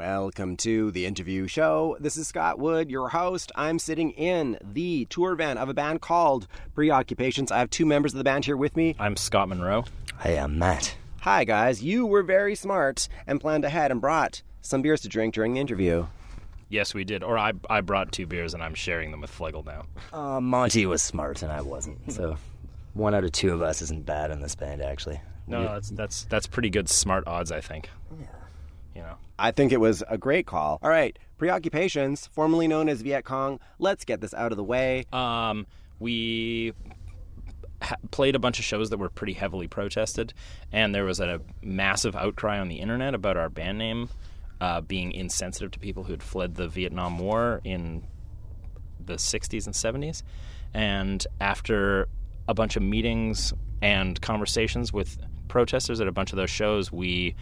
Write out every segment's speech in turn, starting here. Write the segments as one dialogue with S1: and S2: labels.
S1: Welcome to the interview show. This is Scott Wood, your host. I'm sitting in the tour van of a band called Preoccupations. I have two members of the band here with me.
S2: I'm Scott Munro.
S3: Hey, I'm Matt.
S1: Hi, guys. You were very smart and planned ahead and brought some beers to drink during the interview.
S2: Yes, we did. Or I, I brought two beers and I'm sharing them with Flegel now.
S3: Uh, Monty was smart and I wasn't. So one out of two of us isn't bad in this band, actually.
S2: No,
S3: We-
S2: that's that's that's pretty good smart odds, I think.
S3: Yeah.
S2: You know.
S1: I think it was a great call. All right, Preoccupations, formerly known as Viet Cong. Let's get this out of the way.
S2: Um, we ha- played a bunch of shows that were pretty heavily protested, and there was a massive outcry on the internet about our band name uh, being insensitive to people who had fled the Vietnam War in the 60s and 70s. And after a bunch of meetings and conversations with protesters at a bunch of those shows, we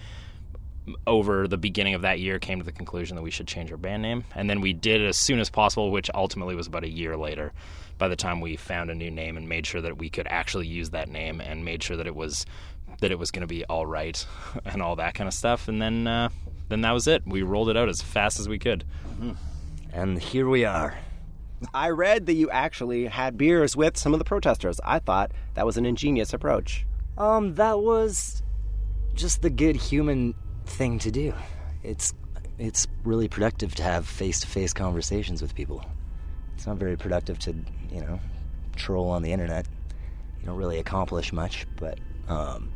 S2: over the beginning of that year came to the conclusion that we should change our band name and then we did it as soon as possible which ultimately was about a year later by the time we found a new name and made sure that we could actually use that name and made sure that it was that it was going to be all right and all that kind of stuff and then uh, then that was it we rolled it out as fast as we could
S3: And here we are.
S1: I read that you actually had beers with some of the protesters. I thought that was an ingenious approach.
S3: Um, that was just the good human thing to do. It's it's really productive to have face-to-face conversations with people. It's not very productive to, you know, troll on the internet. You don't really accomplish much, but um,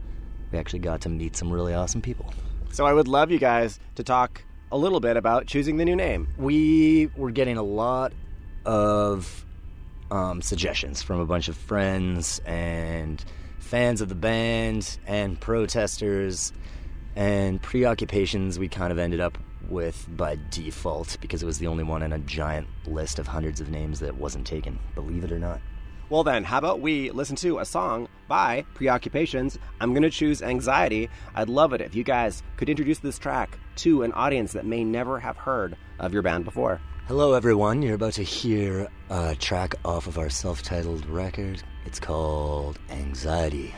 S3: we actually got to meet some really awesome people.
S1: So I would love you guys to talk a little bit about choosing the new name.
S3: we were getting a lot of um, suggestions from a bunch of friends and fans of the band and protesters and preoccupations we kind of ended up with by default because it was the only one in a giant list of hundreds of names that wasn't taken believe it or not
S1: Well, then, how about we listen to a song by Preoccupations? I'm going to choose Anxiety. I'd love it if you guys could introduce this track to an audience that may never have heard of your band before.
S3: hello everyone you're about to hear a track off of our self-titled record it's called anxiety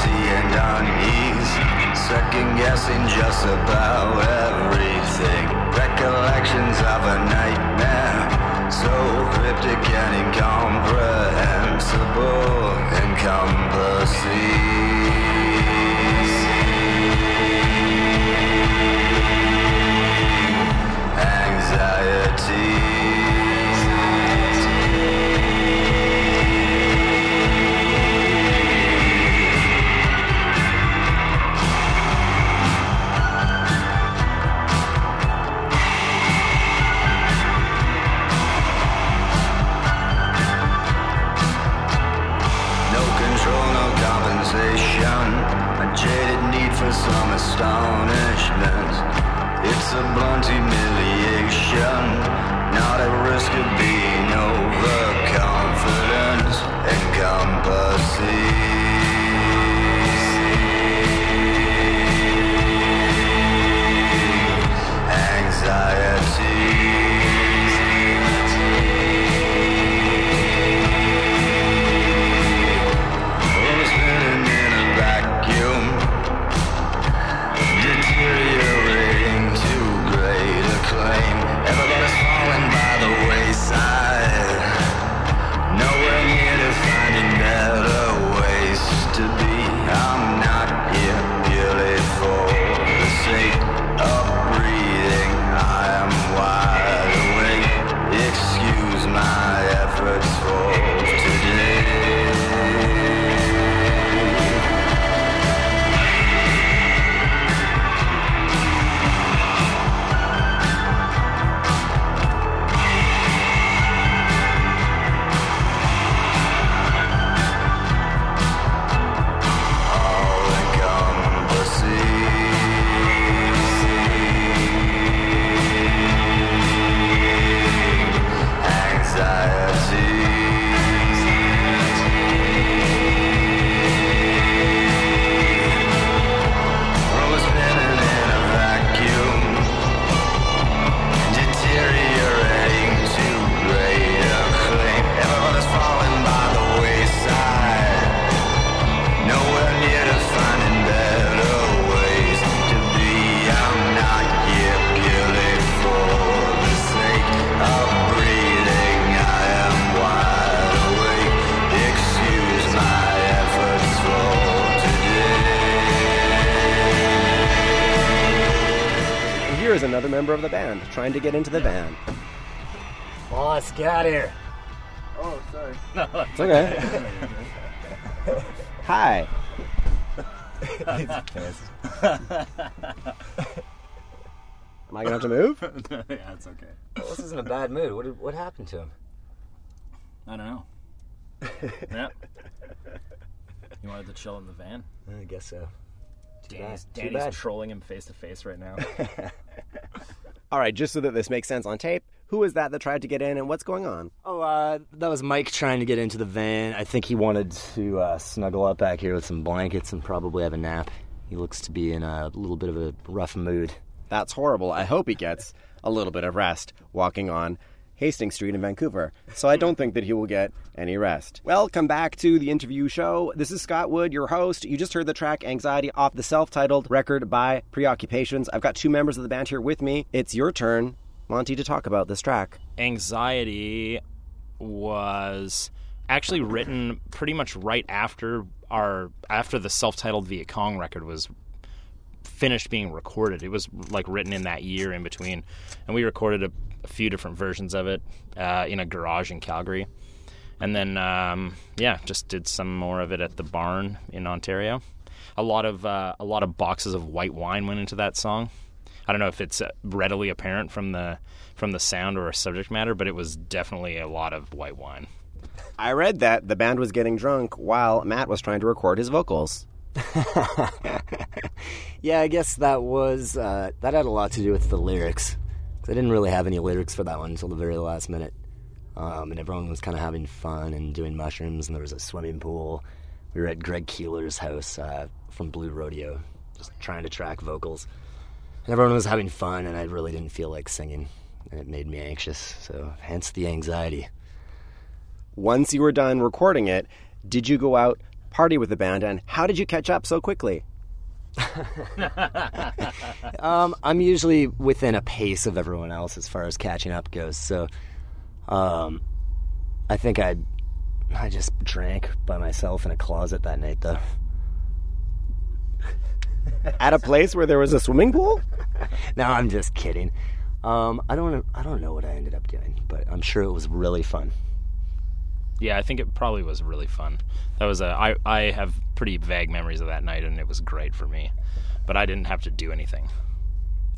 S4: urgency and unease. Second guessing just about everything. Recollections of a nightmare. So cryptic and incomprehensible. Anxiety.
S1: Member of the band trying to get into the van.
S3: Boss, get out of here.
S5: Oh, sorry.
S1: No, It's okay. Hi. Am I gonna have to move?
S2: yeah, it's okay.
S3: Boss is in a bad mood. What, what happened to him?
S2: I don't know. yeah. You wanted to chill in the van?
S3: I guess so. Too
S2: Danny's,
S3: bad. Too
S2: Danny's
S3: bad.
S2: trolling him face to face right now.
S1: All right, just so that this makes sense on tape, who is that that tried to get in and what's going on?
S3: Oh, uh, that was Mike trying to get into the van. I think he wanted to uh, snuggle up back here with some blankets and probably have a nap. He looks to be in a little bit of a rough mood.
S1: That's horrible. I hope he gets a little bit of rest walking on Hastings Street in Vancouver. So I don't think that he will get any rest. Welcome back to the interview show. This is Scott Wood, your host. You just heard the track Anxiety off the self titled record by Preoccupations. I've got two members of the band here with me. It's your turn, Monty, to talk about this track.
S2: Anxiety was actually written pretty much right after our after the self-titled Viet Cong record was finished being recorded. It was like written in that year in between, and we recorded a, a few different versions of it uh, in a garage in Calgary, and then um, yeah, just did some more of it at the barn in Ontario. A lot of uh, a lot of boxes of white wine went into that song. I don't know if it's uh, readily apparent from the from the sound or subject matter, but it was definitely a lot of white wine.
S1: I read that the band was getting drunk while Matt was trying to record his vocals.
S3: Yeah, I guess that was uh, that had a lot to do with the lyrics. 'Cause I didn't really have any lyrics for that one until the very last minute, um, and everyone was kind of having fun and doing mushrooms, and there was a swimming pool. We were at Greg Keelor's house uh, from Blue Rodeo, just trying to track vocals, and everyone was having fun, and I really didn't feel like singing, and it made me anxious. So, hence the anxiety.
S1: Once you were done recording it, did you go out party with the band and how did you catch up so quickly?
S3: Um, I'm usually within a pace of everyone else as far as catching up goes. So, um, I think I, I just drank by myself in a closet that night, though.
S1: At a place where there was a swimming pool?
S3: No, I'm just kidding. Um, I don't, I don't know what I ended up doing, but I'm sure it was really fun.
S2: Yeah, I think it probably was really fun. That was a I I have pretty vague memories of that night, and it was great for me. But I didn't have to do anything.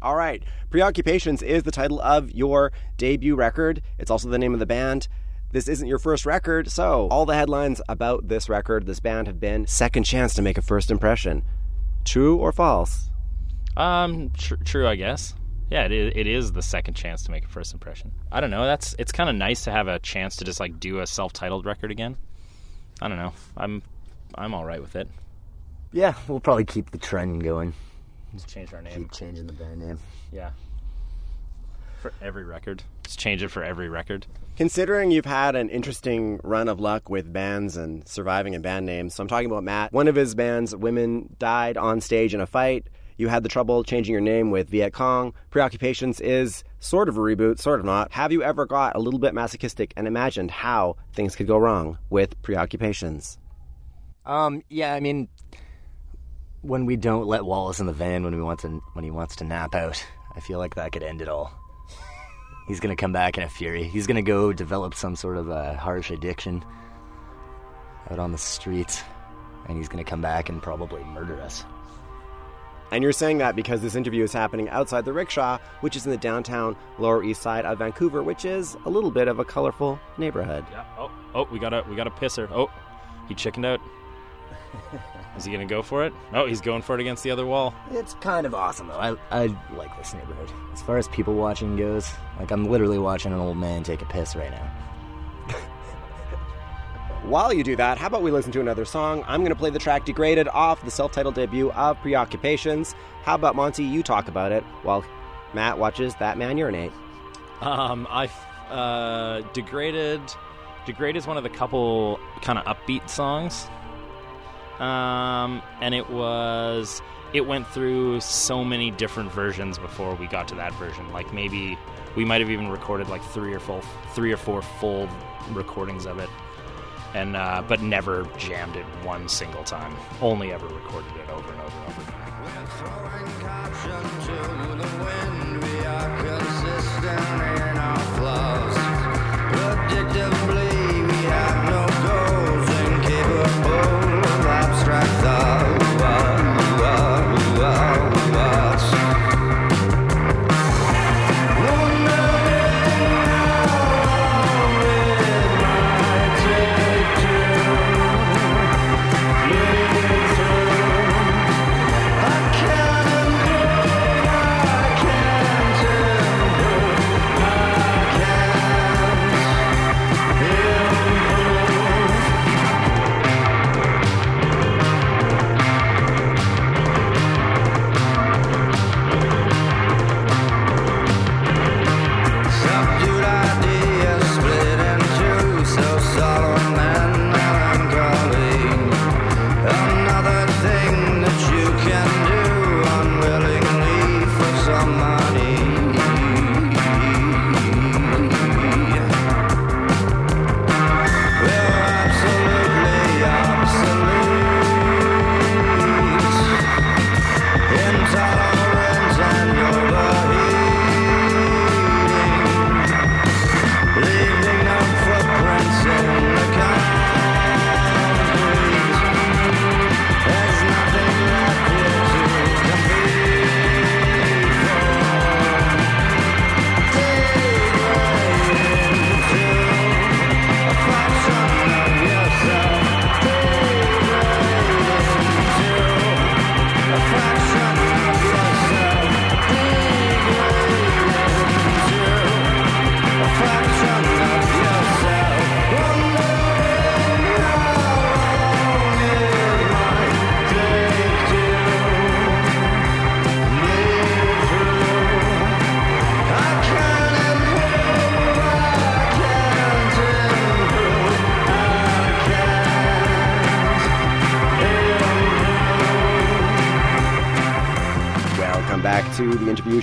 S1: All right. Preoccupations is the title of your debut record. It's also the name of the band. This isn't your first record, so all the headlines about this record, this band, have been second chance to make a first impression. True or false?
S2: Um, tr- true, I guess. Yeah, it is, it is the second chance to make a first impression. I don't know. That's it's kind of nice to have a chance to just like do a self-titled record again. I don't know. I'm I'm all right with it.
S3: Yeah, we'll probably keep the trend going.
S2: Just change our name.
S3: Keep changing the band name.
S2: Yeah. For every record, just change it for every record.
S1: Considering you've had an interesting run of luck with bands and surviving in band names, so I'm talking about Matt. One of his bands, Women, died on stage in a fight. You had the trouble changing your name with Viet Cong. Preoccupations is sort of a reboot, sort of not. Have you ever got a little bit masochistic and imagined how things could go wrong with Preoccupations?
S3: Um, yeah, I mean, when we don't let Wallace in the van when we want to when he wants to nap out, I feel like that could end it all. He's gonna come back in a fury. He's gonna go develop some sort of a harsh addiction out on the streets, and he's gonna come back and probably murder us.
S1: And you're saying that because this interview is happening outside the rickshaw, which is in the downtown Lower East Side of Vancouver, which is a little bit of a colorful neighborhood.
S2: Yeah. Oh, oh, we got a we got a pisser. Oh, he chickened out. Is he gonna go for it? Oh, he's going for it against the other wall.
S3: It's kind of awesome though. I I like this neighborhood. As far as people watching goes, like I'm literally watching an old man take a piss right now.
S1: While you do that, how about we listen to another song? I'm going to play the track Degraded off the self titled debut of Preoccupations. How about Monty, you talk about it while Matt watches that man urinate?
S2: Um, I uh, degraded. Degraded is one of the couple kind of upbeat songs. Um, and it was it went through so many different versions before we got to that version. Like maybe we might have even recorded like three or four three or four full recordings of it. And uh, but never jammed it one single time. Only ever recorded it over and over and over.
S4: Predictably, we have no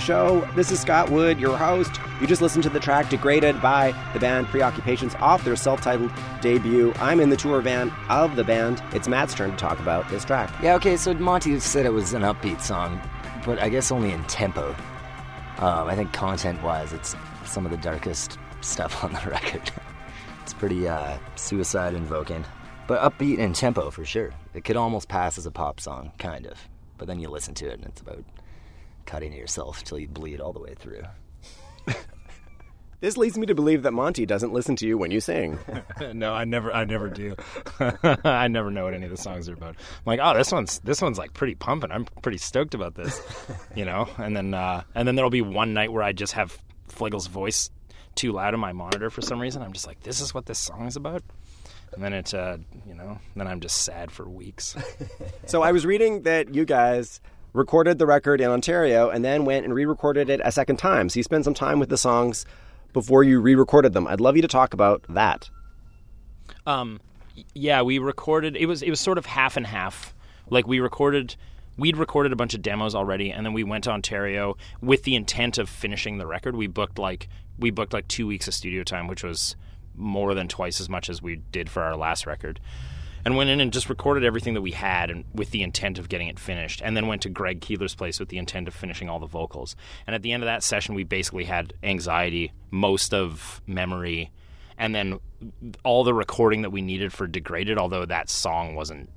S1: show. This is Scott Wood, your host. You just listened to the track Degraded by the band Preoccupations off their self titled debut. I'm in the tour van of the band. It's Matt's turn to talk about this track.
S3: Yeah, okay, so Monty said it was an upbeat song, but I guess only in tempo. Um, I think content wise, it's some of the darkest stuff on the record. it's pretty uh, suicide invoking, but upbeat in tempo for sure. It could almost pass as a pop song, kind of. But then you listen to it and it's about cutting yourself till you bleed all the way through.
S1: This leads me to believe that Monty doesn't listen to you when you sing.
S2: no, I never, I never do. I never know what any of the songs are about. I'm like, oh, this one's this one's like pretty pumping. I'm pretty stoked about this, you know. And then uh, and then there'll be one night where I just have Flegel's voice too loud in my monitor for some reason. I'm just like, this is what this song is about. And then it, uh, you know, then I'm just sad for weeks.
S1: So I was reading that you guys recorded the record in Ontario and then went and re-recorded it a second time. So you spent some time with the songs before you re-recorded them. I'd love you to talk about that.
S2: Um, yeah, we recorded. It was it was sort of half and half. Like we recorded, we'd recorded a bunch of demos already, and then we went to Ontario with the intent of finishing the record. We booked like we booked like two weeks of studio time, which was more than twice as much as we did for our last record. And went in and just recorded everything that we had, and with the intent of getting it finished. And then went to Greg Keelor's place with the intent of finishing all the vocals. And at the end of that session, we basically had anxiety, most of memory, and then all the recording that we needed for degraded although that song wasn't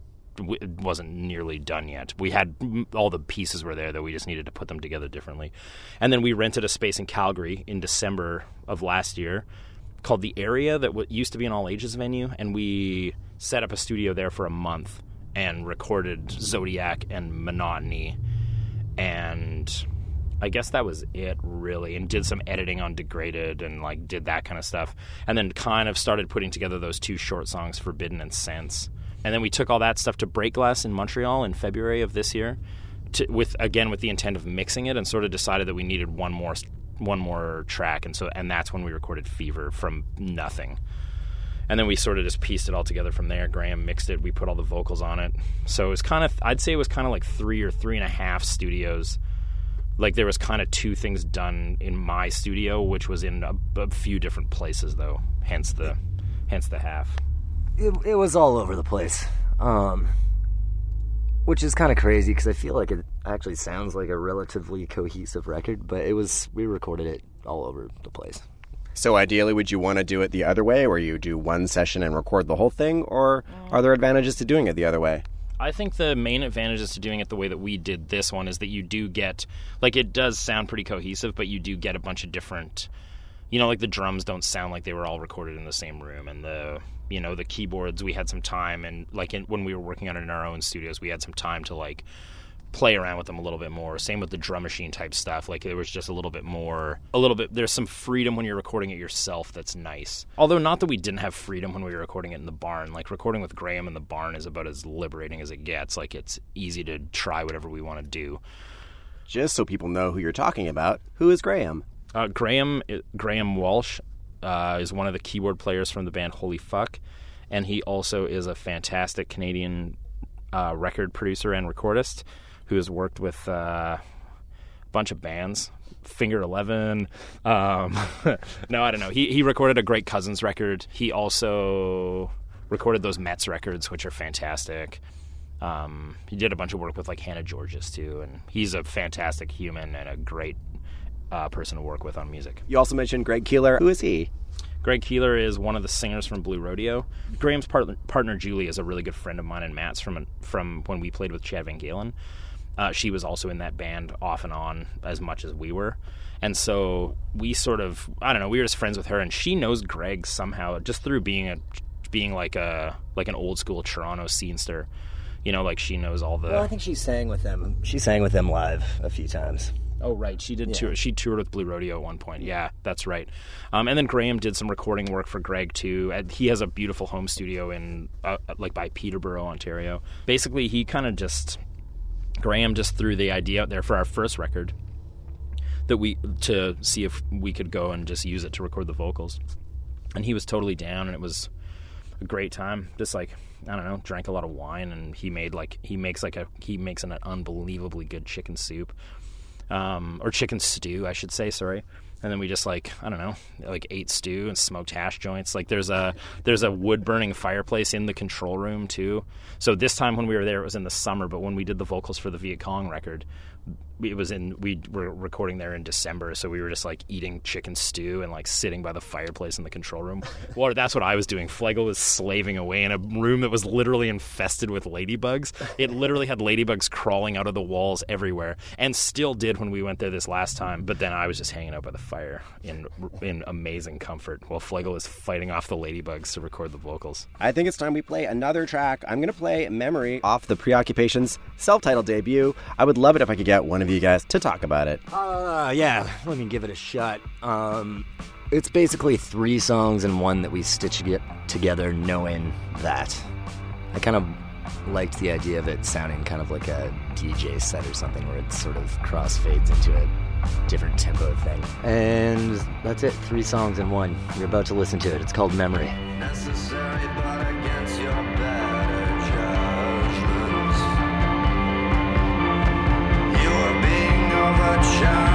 S2: wasn't nearly done yet we had all the pieces were there that we just needed to put them together differently and then we rented a space in calgary in december of last year called the area that w- used to be an all ages venue and we set up a studio there for a month and recorded zodiac and monotony. And I guess that was it really, and did some editing on Degraded and like did that kind of stuff, and then kind of started putting together those two short songs, Forbidden and Sense, and then we took all that stuff to Breakglass in Montreal in February of this year, to, with again with the intent of mixing it, and sort of decided that we needed one more one more track, and so and that's when we recorded Fever from nothing. And then we sort of just pieced it all together from there. Graham mixed it. We put all the vocals on it. So it was kind of, I'd say it was kind of like three or three and a half studios like there was kind of two things done in my studio which was in a, a few different places though hence the hence the half
S3: it, it was all over the place. Um, which is kind of crazy because I feel like it actually sounds like a relatively cohesive record, but it was we recorded it all over the place.
S1: So ideally, would you want to do it the other way, where you do one session and record the whole thing, or are there advantages to doing it the other way?
S2: I think the main advantages to doing it the way that we did this one is that you do get like it does sound pretty cohesive, but you do get a bunch of different you know, like the drums don't sound like they were all recorded in the same room and the you know, the keyboards we had some time and like in, when we were working on it in our own studios, we had some time to like play around with them a little bit more. Same with the drum machine type stuff. Like there was just a little bit more, a little bit. There's some freedom when you're recording it yourself. That's nice. Although not that we didn't have freedom when we were recording it in the barn. Like recording with Graham in the barn is about as liberating as it gets. Like it's easy to try whatever we want to do.
S1: Just so people know who you're talking about, who is Graham?
S2: Uh, Graham Graham Walsh uh, is one of the keyboard players from the band Holy Fuck, and he also is a fantastic Canadian uh, record producer and recordist who has worked with uh, a bunch of bands. Finger Eleven. Um, no, I don't know. He he recorded a great Cousins record. He also recorded those METZ records, which are fantastic. Um, he did a bunch of work with like Hannah Georgas too, and he's a fantastic human and a great uh, person to work with on music.
S1: You also mentioned Greg Keelor. Who is he?
S2: Greg Keelor is one of the singers from Blue Rodeo. Graham's partner, partner Julie is a really good friend of mine and Matt's from from when we played with Chad VanGaalen. Uh, she was also in that band off and on as much as we were. And so we sort of, I don't know, we were just friends with her, and she knows Greg somehow just through being a, being like a like an old school Toronto scenester. You know, like she knows all the.
S3: Well, I think she sang with them. She sang with them live a few times.
S2: Oh right, she did tour. She toured with Blue Rodeo at one point. Yeah, that's right. Um, and then Graham did some recording work for Greg too. And he has a beautiful home studio in uh, like by Peterborough, Ontario. Basically, he kind of just Graham just threw the idea out there for our first record that we to see if we could go and just use it to record the vocals. And he was totally down, and it was a great time. Just like I don't know, drank a lot of wine, and he made like he makes like a he makes an unbelievably good chicken soup um, or chicken stew, I should say. Sorry. And then we just like I don't know, like ate stew and smoked hash joints. Like there's a there's a wood burning fireplace in the control room too. So this time when we were there, it was in the summer. But when we did the vocals for the Viet Cong record, it was in we were recording there in December, so we were just like eating chicken stew and like sitting by the fireplace in the control room. well, that's what I was doing. Flegel was slaving away in a room that was literally infested with ladybugs. It literally had ladybugs crawling out of the walls everywhere, and still did when we went there this last time. But then I was just hanging out by the fire in in amazing comfort while Flegel was fighting off the ladybugs to record the vocals.
S1: I think it's time we play another track. I'm gonna play "Memory" off the Preoccupations self-titled debut. I would love it if I could get one of you guys to talk about it.
S3: Uh, yeah, let me give it a shot. Um, it's basically three songs and one that we stitched together knowing that. I kind of liked the idea of it sounding kind of like a DJ set or something where it sort of crossfades into a different tempo thing. And that's it, three songs in one. You're about to listen to it. It's called Memory. Overcharged in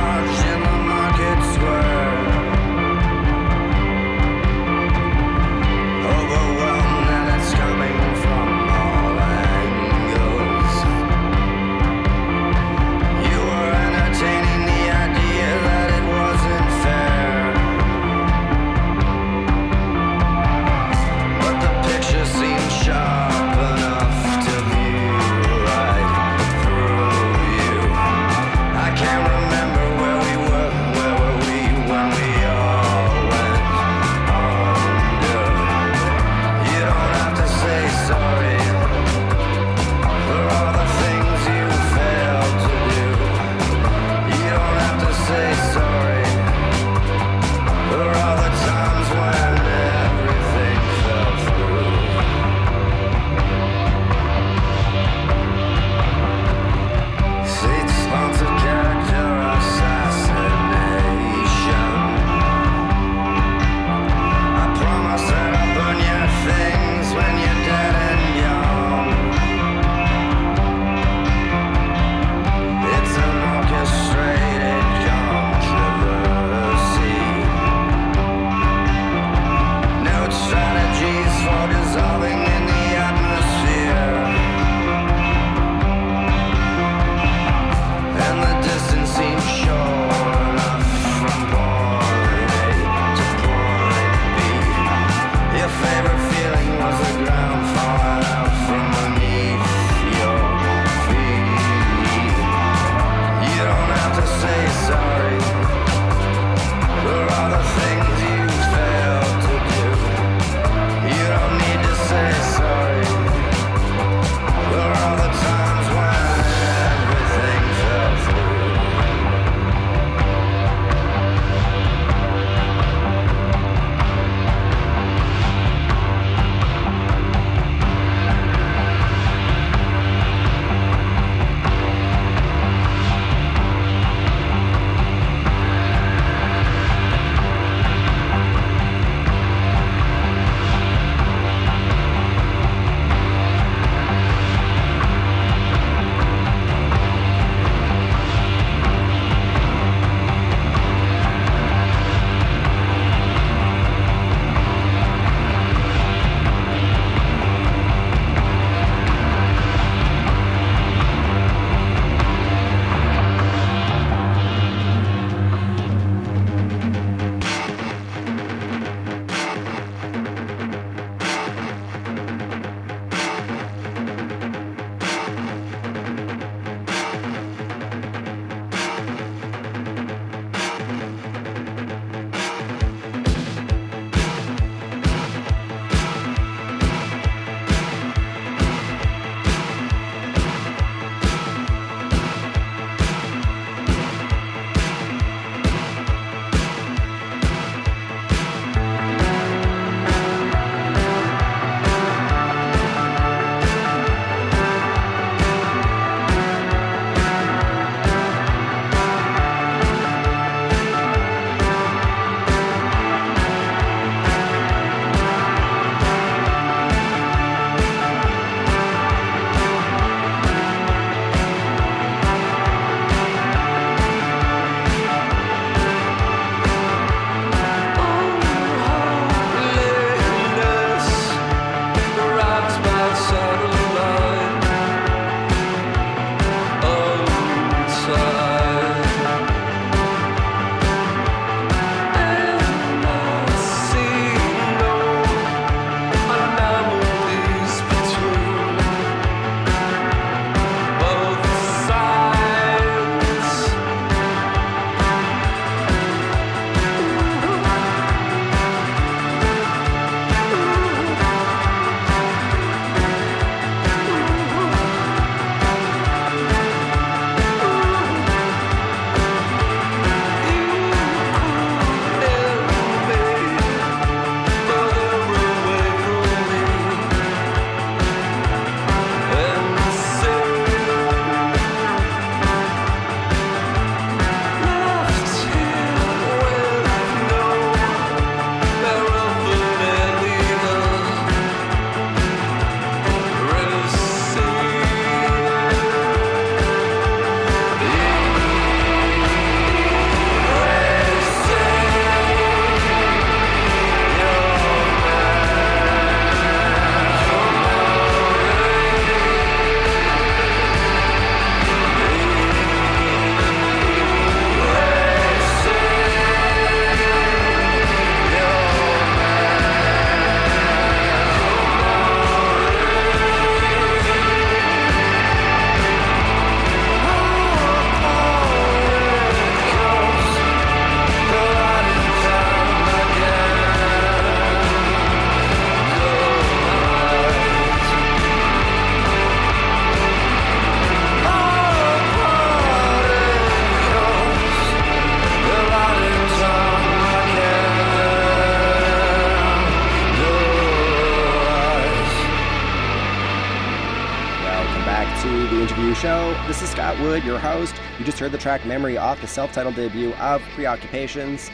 S1: just heard the track Memory off the self titled debut of Preoccupations.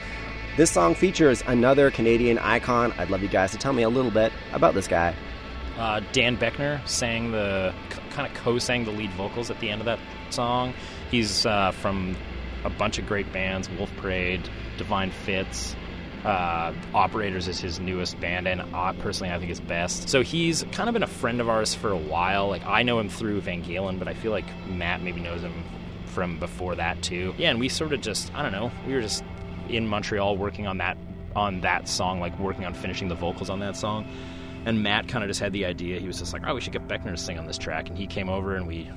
S1: This song features another Canadian icon. I'd love you guys to tell me a little bit about this guy.
S2: Uh, Dan Boeckner sang the kind of co-sang the lead vocals at the end of that song. He's uh, from a bunch of great bands: Wolf Parade, Divine Fits. Uh, Operators is his newest band, and personally, I think it's best. So he's kind of been a friend of ours for a while. Like I know him through VanGaalen, but I feel like Matt maybe knows him from before that too. Yeah, and we sort of just I don't know. We were just in Montreal working on that on that song, like working on finishing the vocals on that song. And Matt kind of just had the idea. He was just like, "Oh, we should get Boeckner to sing on this track." And he came over and we,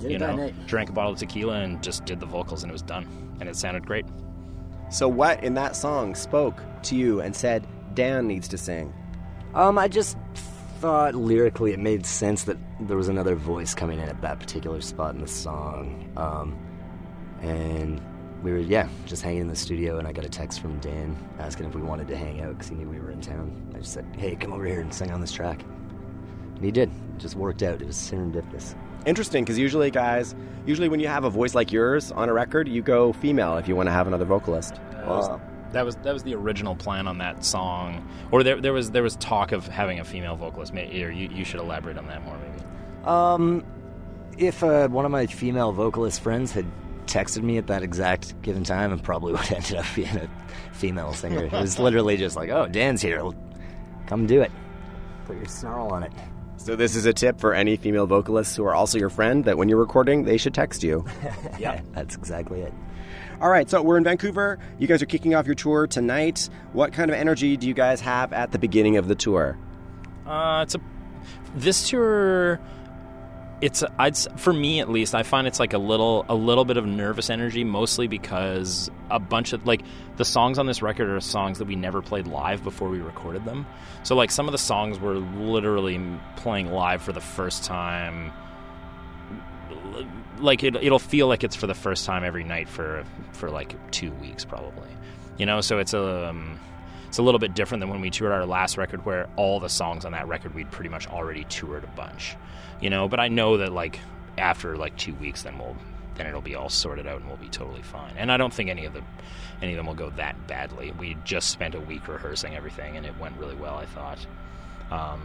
S3: Did
S2: you know,
S3: night.
S2: drank a bottle of tequila and just did the vocals, and it was done. And it sounded great.
S1: So, what in that song spoke to you and said Dan needs to sing?
S3: Um, I just thought lyrically it made sense that there was another voice coming in at that particular spot in the song. Um, and we were, yeah, just hanging in the studio, and I got a text from Dan asking if we wanted to hang out because he knew we were in town. I just said, hey, come over here and sing on this track. And he did. It just worked out. It was serendipitous.
S1: Interesting, because usually, guys, usually when you have a voice like yours on a record, you go female if you want to have another vocalist.
S3: Well,
S2: That was that was the original plan on that song, or there there was there was talk of having a female vocalist. Maybe, or you, you should elaborate on that more, maybe.
S3: Um, if uh, one of my female vocalist friends had texted me at that exact given time, I probably would have ended up being a female singer. it was literally just like, "Oh, Dan's here. Come do it. Put your snarl on it."
S1: So, this is a tip for any female vocalists who are also your friend that when you're recording, they should text you.
S3: Yeah, that's exactly it.
S1: All right, so we're in Vancouver. You guys are kicking off your tour tonight. What kind of energy do you guys have at the beginning of the tour?
S2: Uh, it's a this tour. It's I'd for me at least. I find it's like a little a little bit of nervous energy, mostly because a bunch of like the songs on this record are songs that we never played live before we recorded them. So like some of the songs we're literally playing live for the first time. Like it, it'll feel like it's for the first time every night for for like two weeks probably, you know. So it's a um, it's a little bit different than when we toured our last record where all the songs on that record we'd pretty much already toured a bunch you know but i know that like after like two weeks then we'll then it'll be all sorted out and we'll be totally fine and i don't think any of the any of them will go that badly we just spent a week rehearsing everything and it went really well i thought um,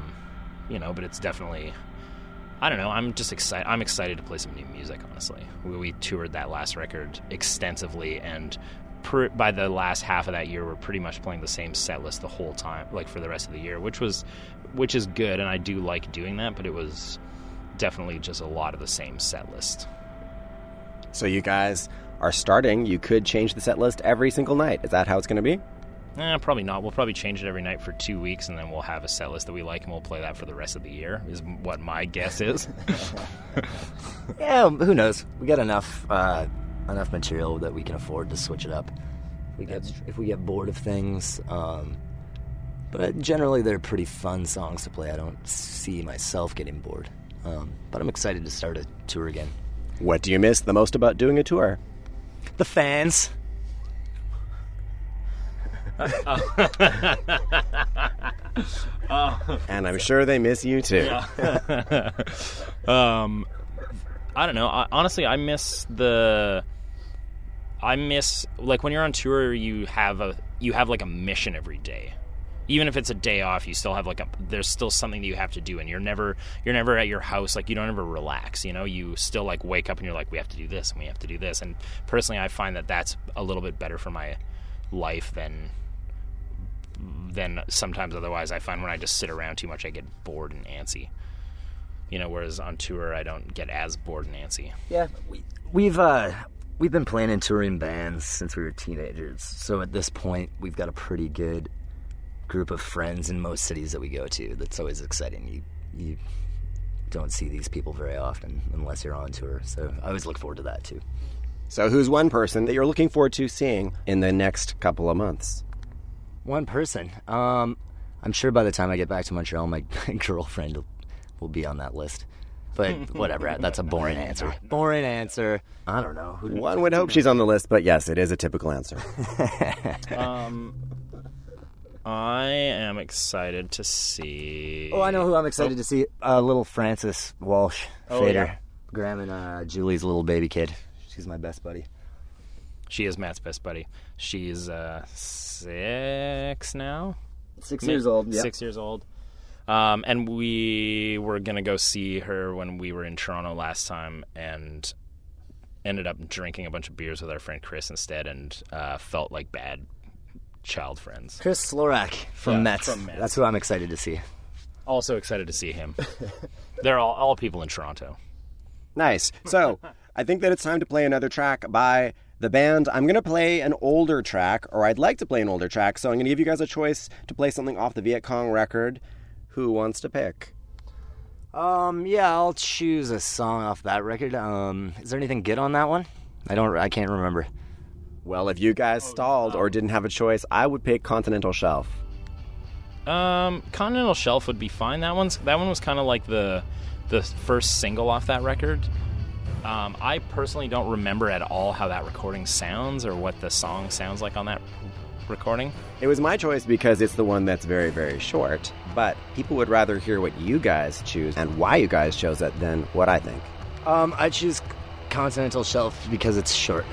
S2: you know but it's definitely I don't know. I'm just excited. I'm excited to play some new music. Honestly, we, we toured that last record extensively, and per, by the last half of that year, we're pretty much playing the same set list the whole time, like for the rest of the year, which was, which is good, and I do like doing that. But it was definitely just a lot of the same set list.
S1: So, you guys are starting. You could change the set list every single night. Is that how it's going to be?
S2: Eh, probably not. We'll probably change it every night for two weeks, and then we'll have a set list that we like, and we'll play that for the rest of the year. Is what my guess is.
S3: Yeah, who knows? We got enough uh, enough material that we can afford to switch it up. If we get if we get bored of things. Um, but generally, they're pretty fun songs to play. I don't see myself getting bored. Um, but I'm excited to start a tour again.
S1: What do you miss the most about doing a tour?
S3: The fans.
S1: And I'm sure they miss you too.
S2: um, I don't know. I, honestly, I miss the. I miss like when you're on tour, you have a you have like a mission every day. Even if it's a day off, you still have like a there's still something that you have to do, and you're never you're never at your house like you don't ever relax. You know, you still like wake up and you're like we have to do this and we have to do this. And personally, I find that that's a little bit better for my life than than sometimes otherwise. I find when I just sit around too much, I get bored and antsy you know whereas on tour i don't get as bored and antsy
S3: Yeah, we, we've uh, we've been playing in touring bands since we were teenagers. So at this point, we've got a pretty good group of friends in most cities that we go to. That's always exciting. You you don't see these people very often unless you're on tour. So I always look forward to that too.
S1: So, who's one person that you're looking forward to seeing in the next couple of months?
S3: One person. Um, I'm sure by the time I get back to Montreal, my girlfriend will, will be on that list. But whatever. That's a boring answer. Boring answer. I don't know. Who,
S1: One would hope she's on the list, but yes, it is a typical answer.
S2: um i am excited to see
S3: Oh, I know who I'm excited to see. Uh, little Francis Walsh,
S2: Oh,
S3: Fader.
S2: yeah.
S4: Graham and uh, Julie's little baby kid. She's my best buddy.
S2: She is Matt's best buddy. She's uh, six now.
S4: Six years old. Yeah.
S2: Six years old. Um, and we were gonna go see her when we were in Toronto last time, and ended up drinking a bunch of beers with our friend Chris instead, and uh, felt like bad child friends.
S4: Chris Slorach from
S2: Yeah,
S4: METZ.
S2: from METZ.
S4: That's who I'm excited to see.
S2: Also excited to see him. They're all all people in Toronto.
S1: Nice. So I think that it's time to play another track by the band. I'm going to play an older track, or I'd like to play an older track. So I'm going to give you guys a choice to play something off the Viet Cong record. Who wants to pick?
S4: Um, yeah, I'll choose a song off that record. Um, is there anything good on that one? I don't. I can't remember.
S1: Well, if you guys stalled or didn't have a choice, I would pick Continental Shelf.
S2: Um, Continental Shelf would be fine. That one's that one was kind of like the the first single off that record. Um, I personally don't remember at all how that recording sounds or what the song sounds like on that recording.
S1: It was my choice because it's the one that's very, very short. But people would rather hear what you guys choose and why you guys chose it than what I think.
S4: Um, I choose Continental Shelf because it's short.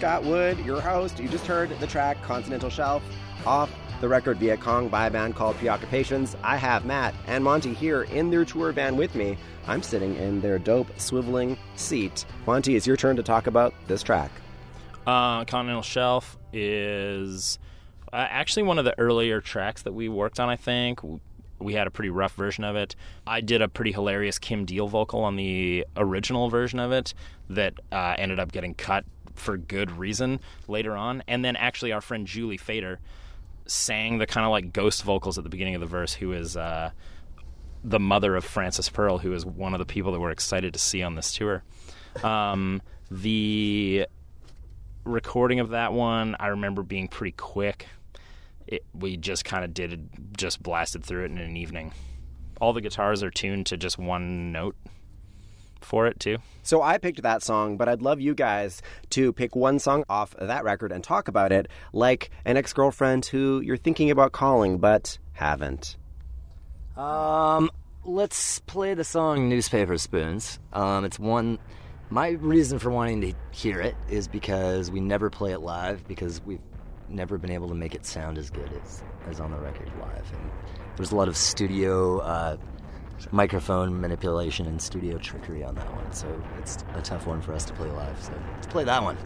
S1: Scott Wood, your host. You just heard the track Continental Shelf off the record Viet Cong by a band called Preoccupations. I have Matt and Monty here in their tour van with me. I'm sitting in their dope swiveling seat. Monty, it's your turn to talk about this track.
S2: Uh, Continental Shelf is uh, actually one of the earlier tracks that we worked on, I think. We had a pretty rough version of it. I did a pretty hilarious Kim Deal vocal on the original version of it that uh, ended up getting cut for good reason later on. And then actually, our friend Julie Fader sang the kind of like ghost vocals at the beginning of the verse, who is uh, the mother of Francis Pearl, who is one of the people that we're excited to see on this tour. Um, the recording of that one, I remember being pretty quick. It, we just kind of did just blasted through it in an evening. All the guitars are tuned to just one note for it too.
S1: So I picked that song, but I'd love you guys to pick one song off that record and talk about it like an ex girlfriend who you're thinking about calling but haven't.
S4: Um,
S3: let's play the song Newspaper Spoons. Um, it's one. My reason for wanting to hear it is because we never play it live because we've never been able to make it sound as good as, as on the record live. And there's a lot of studio uh, microphone manipulation and studio trickery on that one, so it's a tough one for us to play live. So let's play that one.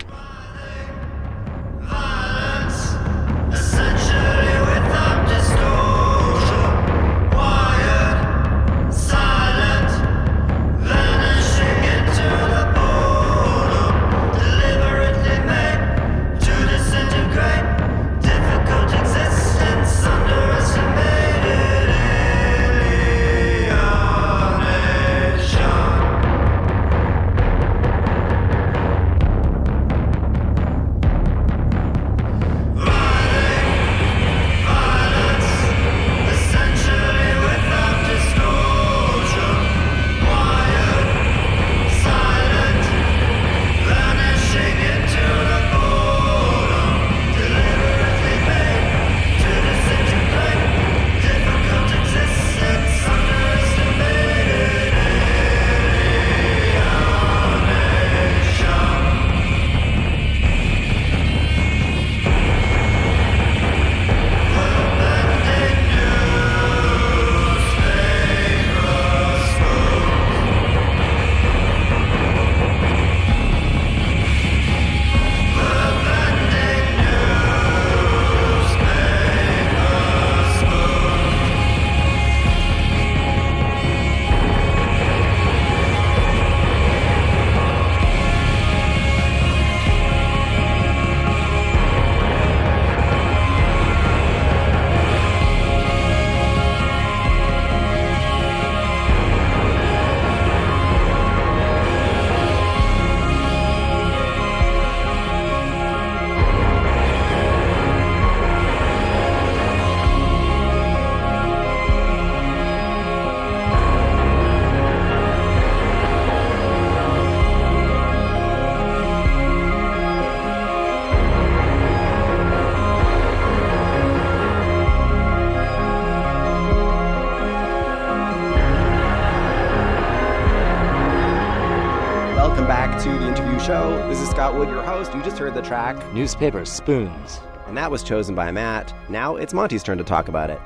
S1: Track,
S3: Newspaper Spoons.
S1: and that was chosen by Matt. Now it's Monty's turn to talk about it.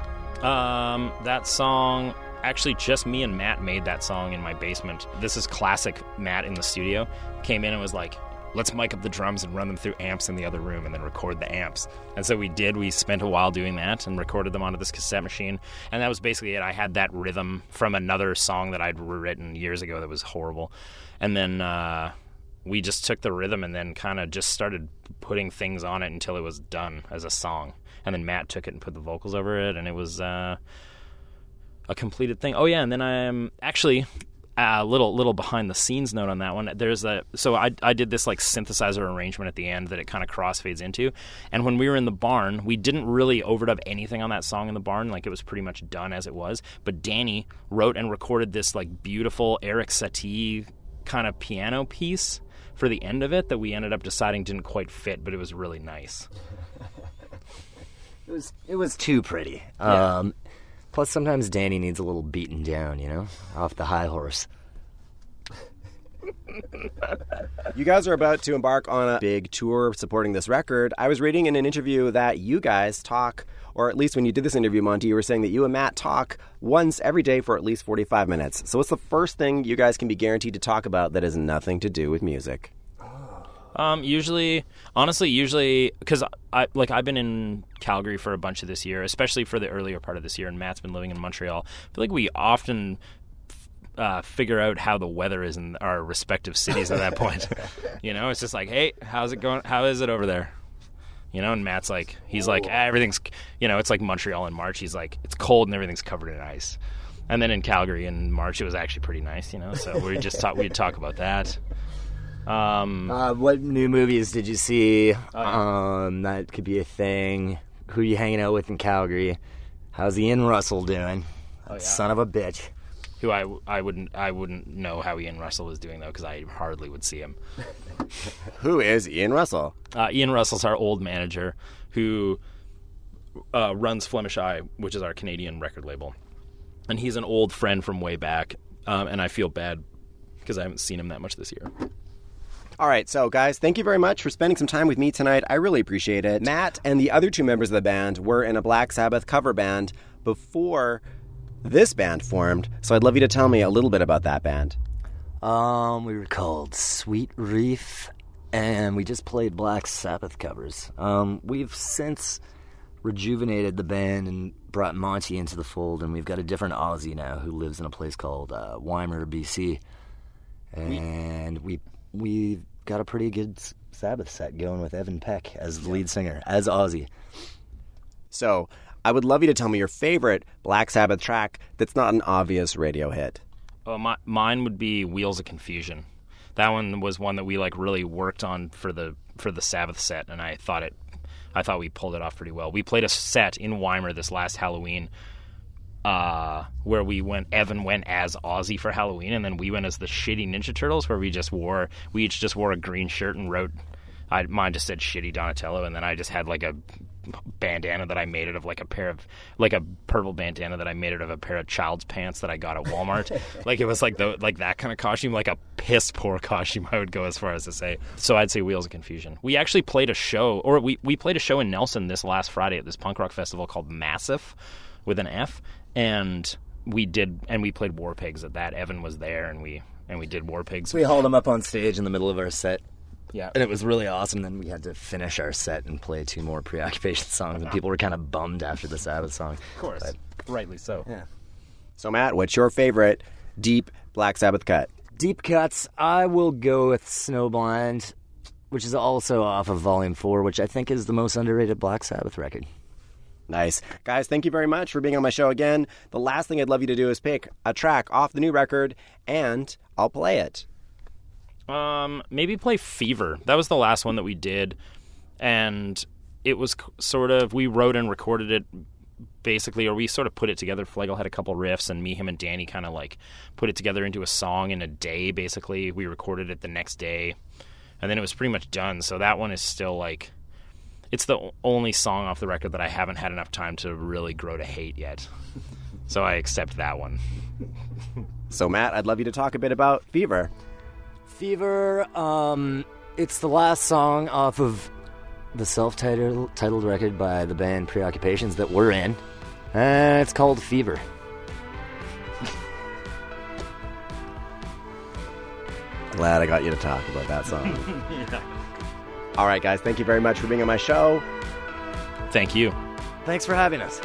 S2: Um, that song. Actually, just me and Matt made that song in my basement. This is classic Matt in the studio. Came in and was like, let's mic up the drums and run them through amps in the other room and then record the amps. And so we did. We spent a while doing that and recorded them onto this cassette machine. And that was basically it. I had that rhythm from another song that I'd written years ago that was horrible. And then uh, we just took the rhythm and then kind of just started putting things on it until it was done as a song. And then Matt took it and put the vocals over it, and it was uh, a completed thing. Oh yeah, and then I'm actually a little little behind the scenes note on that one. There's a so I I did this like synthesizer arrangement at the end that it kind of crossfades into, and when we were in the barn, we didn't really overdub anything on that song in the barn. Like it was pretty much done as it was. But Danny wrote and recorded this like beautiful Erik Satie kind of piano piece for the end of it that we ended up deciding didn't quite fit, but it was really nice.
S3: It was it was too pretty.
S2: Yeah.
S3: Um, plus, sometimes Danny needs a little beaten down, you know, off the high horse.
S1: You guys are about to embark on a big tour supporting this record. I was reading in an interview that you guys talk, or at least when you did this interview, Monty, you were saying that you and Matt talk once every day for at least 45 minutes. So, what's the first thing you guys can be guaranteed to talk about that has nothing to do with music?
S2: Um, usually, honestly, usually because I like I've been in Calgary for a bunch of this year, especially for the earlier part of this year, and Matt's been living in Montreal. I feel like we often uh, figure out how the weather is in our respective cities at that point. you know, it's just like, hey, how's it going? How is it over there? You know, and Matt's like, he's like, ah, everything's, you know, it's like Montreal in March. He's like, it's cold and everything's covered in ice. And then in Calgary in March, it was actually pretty nice, you know. So we just talk, we'd talk about that. Um,
S3: Uh, what new movies did you see?
S2: Oh, yeah.
S3: Um, that could be a thing. Who you hanging out with in Calgary? How's Ian Russell doing?
S2: Oh, yeah.
S3: Son of a bitch.
S2: Who I, I wouldn't I wouldn't know how Ian Russell was doing though because I hardly would see him.
S1: Who is Ian Russell?
S2: Uh, Ian Russell's our old manager who uh, runs Flemish Eye, which is our Canadian record label. and he's an old friend from way back, um, and I feel bad because I haven't seen him that much this year.
S1: All right, so guys, thank you very much for spending some time with me tonight. I really appreciate it. Matt and the other two members of the band were in a Black Sabbath cover band before this band formed, so I'd love you to tell me a little bit about that band.
S3: Um, we were called Sweet Reef, and we just played Black Sabbath covers. Um, we've since rejuvenated the band and brought Monty into the fold, and we've got a different Ozzy now who lives in a place called uh, Ymir, BC, and we we got a pretty good Sabbath set going with Evan Peck as the lead singer, as Ozzy.
S1: So, I would love you to tell me your favorite Black Sabbath track that's not an obvious radio hit.
S2: Oh, my, mine would be Wheels of Confusion. That one was one that we like really worked on for the for the Sabbath set, and I thought it, I thought we pulled it off pretty well. We played a set in Ymir this last Halloween, uh, where we went. Evan went as Ozzy for Halloween, and then we went as the shitty Ninja Turtles, where we just wore we each just wore a green shirt and wrote. I mine just said shitty Donatello, and then I just had like a bandana that I made out of like a pair of like a purple bandana that I made out of a pair of child's pants that I got at Walmart. like it was like the like that kind of costume, like a piss poor costume. I would go as far as to say. So I'd say Wheels of Confusion. We actually played a show, or we we played a show in Nelson this last Friday at this punk rock festival called Massif, with an F, and we did and we played War Pigs at that. Evan was there, and we and we did War Pigs.
S3: We hauled him up on stage in the middle of our set,
S2: yeah,
S3: and it was really awesome. Then we had to finish our set and play two more preoccupation songs, and people were kind of bummed after the Sabbath song.
S2: of course, rightly so.
S3: Yeah.
S1: So, Matt, what's your favorite deep Black Sabbath cut?
S3: Deep cuts, I will go with Snowblind, which is also off of Volume 4, which I think is the most underrated Black Sabbath record.
S1: Nice. Guys, thank you very much for being on my show again. The last thing I'd love you to do is pick a track off the new record, and I'll play it.
S2: Um, maybe play Fever. That was the last one that we did, and it was sort of we wrote and recorded it basically, or we sort of put it together. Flegel had a couple riffs, and me, him, and Danny kind of like put it together into a song in a day. Basically, we recorded it the next day, and then it was pretty much done. So that one is still like. It's the only song off the record that I haven't had enough time to really grow to hate yet. So I accept that one.
S1: So, Matt, I'd love you to talk a bit about Fever.
S3: Fever, um, it's the last song off of the self-titled titled record by the band Preoccupations that we're in. Uh, it's called Fever.
S1: Glad I got you to talk about that song. All right, guys, thank you very much for being on my show.
S2: Thank you.
S3: Thanks for having us.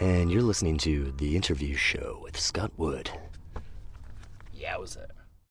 S3: And you're listening to The Interview Show with Scott